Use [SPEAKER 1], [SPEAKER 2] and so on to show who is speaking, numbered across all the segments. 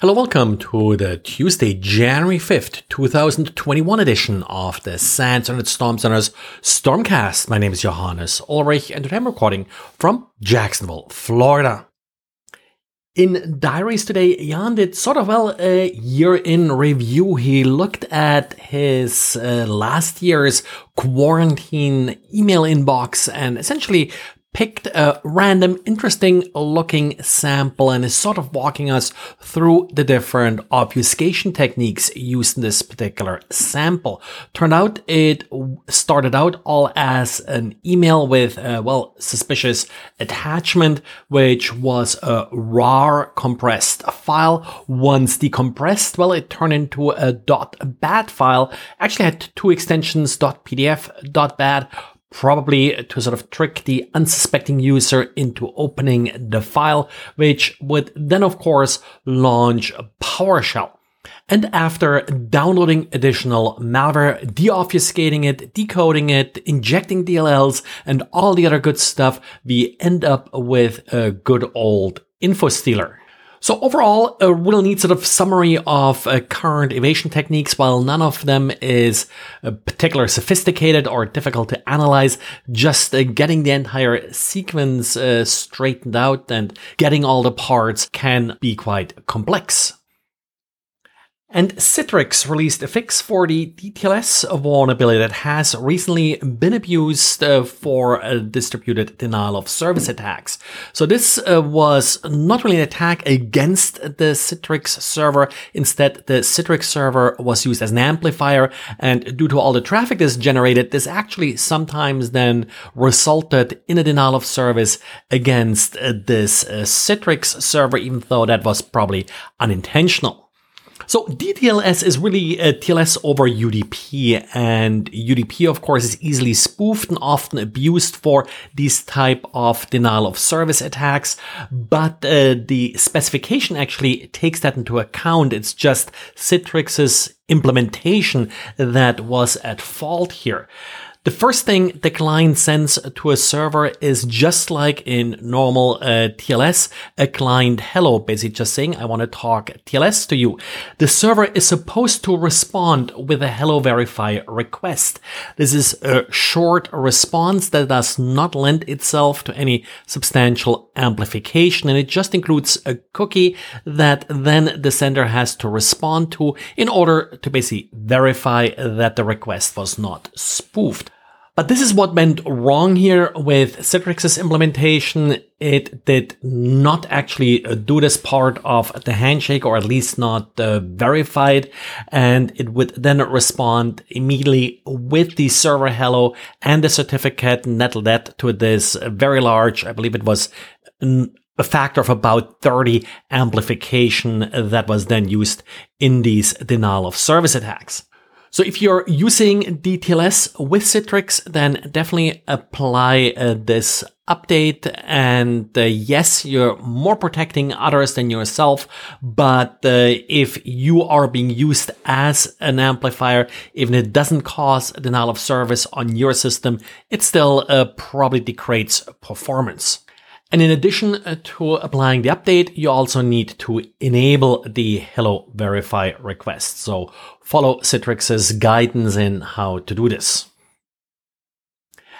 [SPEAKER 1] Hello, welcome to the Tuesday, January 5th, 2021 edition of the SANS Internet Storm Center's Stormcast. My name is Johannes Ulrich and today I'm recording from Jacksonville, Florida. In diaries today, Jan did sort of well a year in review. He looked at his uh, last year's quarantine email inbox and essentially picked a random interesting looking sample and is sort of walking us through the different obfuscation techniques used in this particular sample. Turned out it started out all as an email with a, well, suspicious attachment, which was a RAR compressed file. Once decompressed, well, it turned into a .bat file. Actually had two extensions, .pdf, .bat, probably to sort of trick the unsuspecting user into opening the file, which would then of course launch PowerShell. And after downloading additional malware, deobfuscating it, decoding it, injecting DLLs, and all the other good stuff, we end up with a good old info stealer. So overall, a real neat sort of summary of uh, current evasion techniques, while none of them is uh, particularly sophisticated or difficult to analyze, just uh, getting the entire sequence uh, straightened out and getting all the parts can be quite complex. And Citrix released a fix for the DTLS vulnerability that has recently been abused uh, for distributed denial of service attacks. So this uh, was not really an attack against the Citrix server. Instead, the Citrix server was used as an amplifier. And due to all the traffic this generated, this actually sometimes then resulted in a denial of service against uh, this uh, Citrix server, even though that was probably unintentional. So DTLS is really a TLS over UDP and UDP of course is easily spoofed and often abused for these type of denial of service attacks. But uh, the specification actually takes that into account. It's just Citrix's implementation that was at fault here. The first thing the client sends to a server is just like in normal uh, TLS, a client hello, basically just saying, I want to talk TLS to you. The server is supposed to respond with a hello verify request. This is a short response that does not lend itself to any substantial amplification and it just includes a cookie that then the sender has to respond to in order to basically verify that the request was not spoofed. But this is what went wrong here with Citrix's implementation. It did not actually do this part of the handshake, or at least not uh, verified. And it would then respond immediately with the server hello and the certificate and that to this very large, I believe it was a factor of about 30 amplification that was then used in these denial of service attacks. So if you're using DTLS with Citrix, then definitely apply uh, this update. And uh, yes, you're more protecting others than yourself. But uh, if you are being used as an amplifier, even if it doesn't cause denial of service on your system, it still uh, probably degrades performance. And in addition uh, to applying the update, you also need to enable the Hello Verify request. So follow Citrix's guidance in how to do this.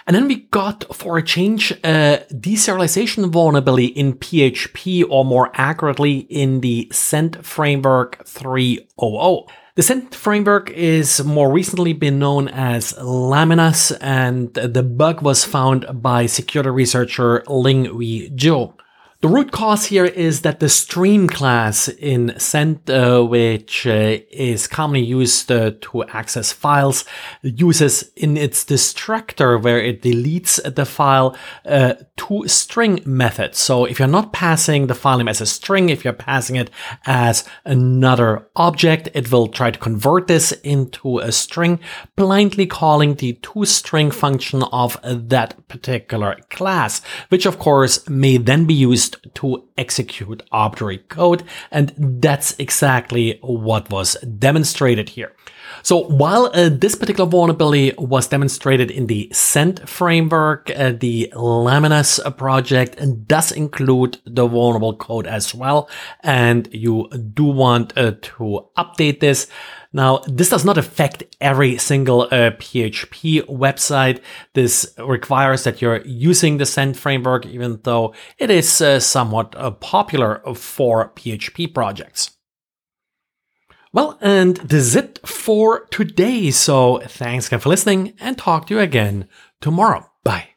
[SPEAKER 1] And then we got, for a change, uh, a deserialization vulnerability in PHP, or more accurately, in the Zend Framework 3.0. The Zend framework is more recently been known as Laminas, and the bug was found by security researcher Ling Yizhou. The root cause here is that the stream class in Zend, uh, which uh, is commonly used uh, to access files, uses in its destructor where it deletes the file uh, to string methods. So if you're not passing the file name as a string, if you're passing it as another object, it will try to convert this into a string, blindly calling the toString function of that particular class, which of course may then be used used to execute arbitrary code. And that's exactly what was demonstrated here. So while uh, this particular vulnerability was demonstrated in the Zend framework, uh, the Laminas project does include the vulnerable code as well. And you do want uh, to update this. Now, this does not affect every single uh, PHP website. This requires that you're using the Zend framework, even though it is uh, somewhat uh, popular for PHP projects. Well, and this is it for today. So thanks again for listening and talk to you again tomorrow. Bye.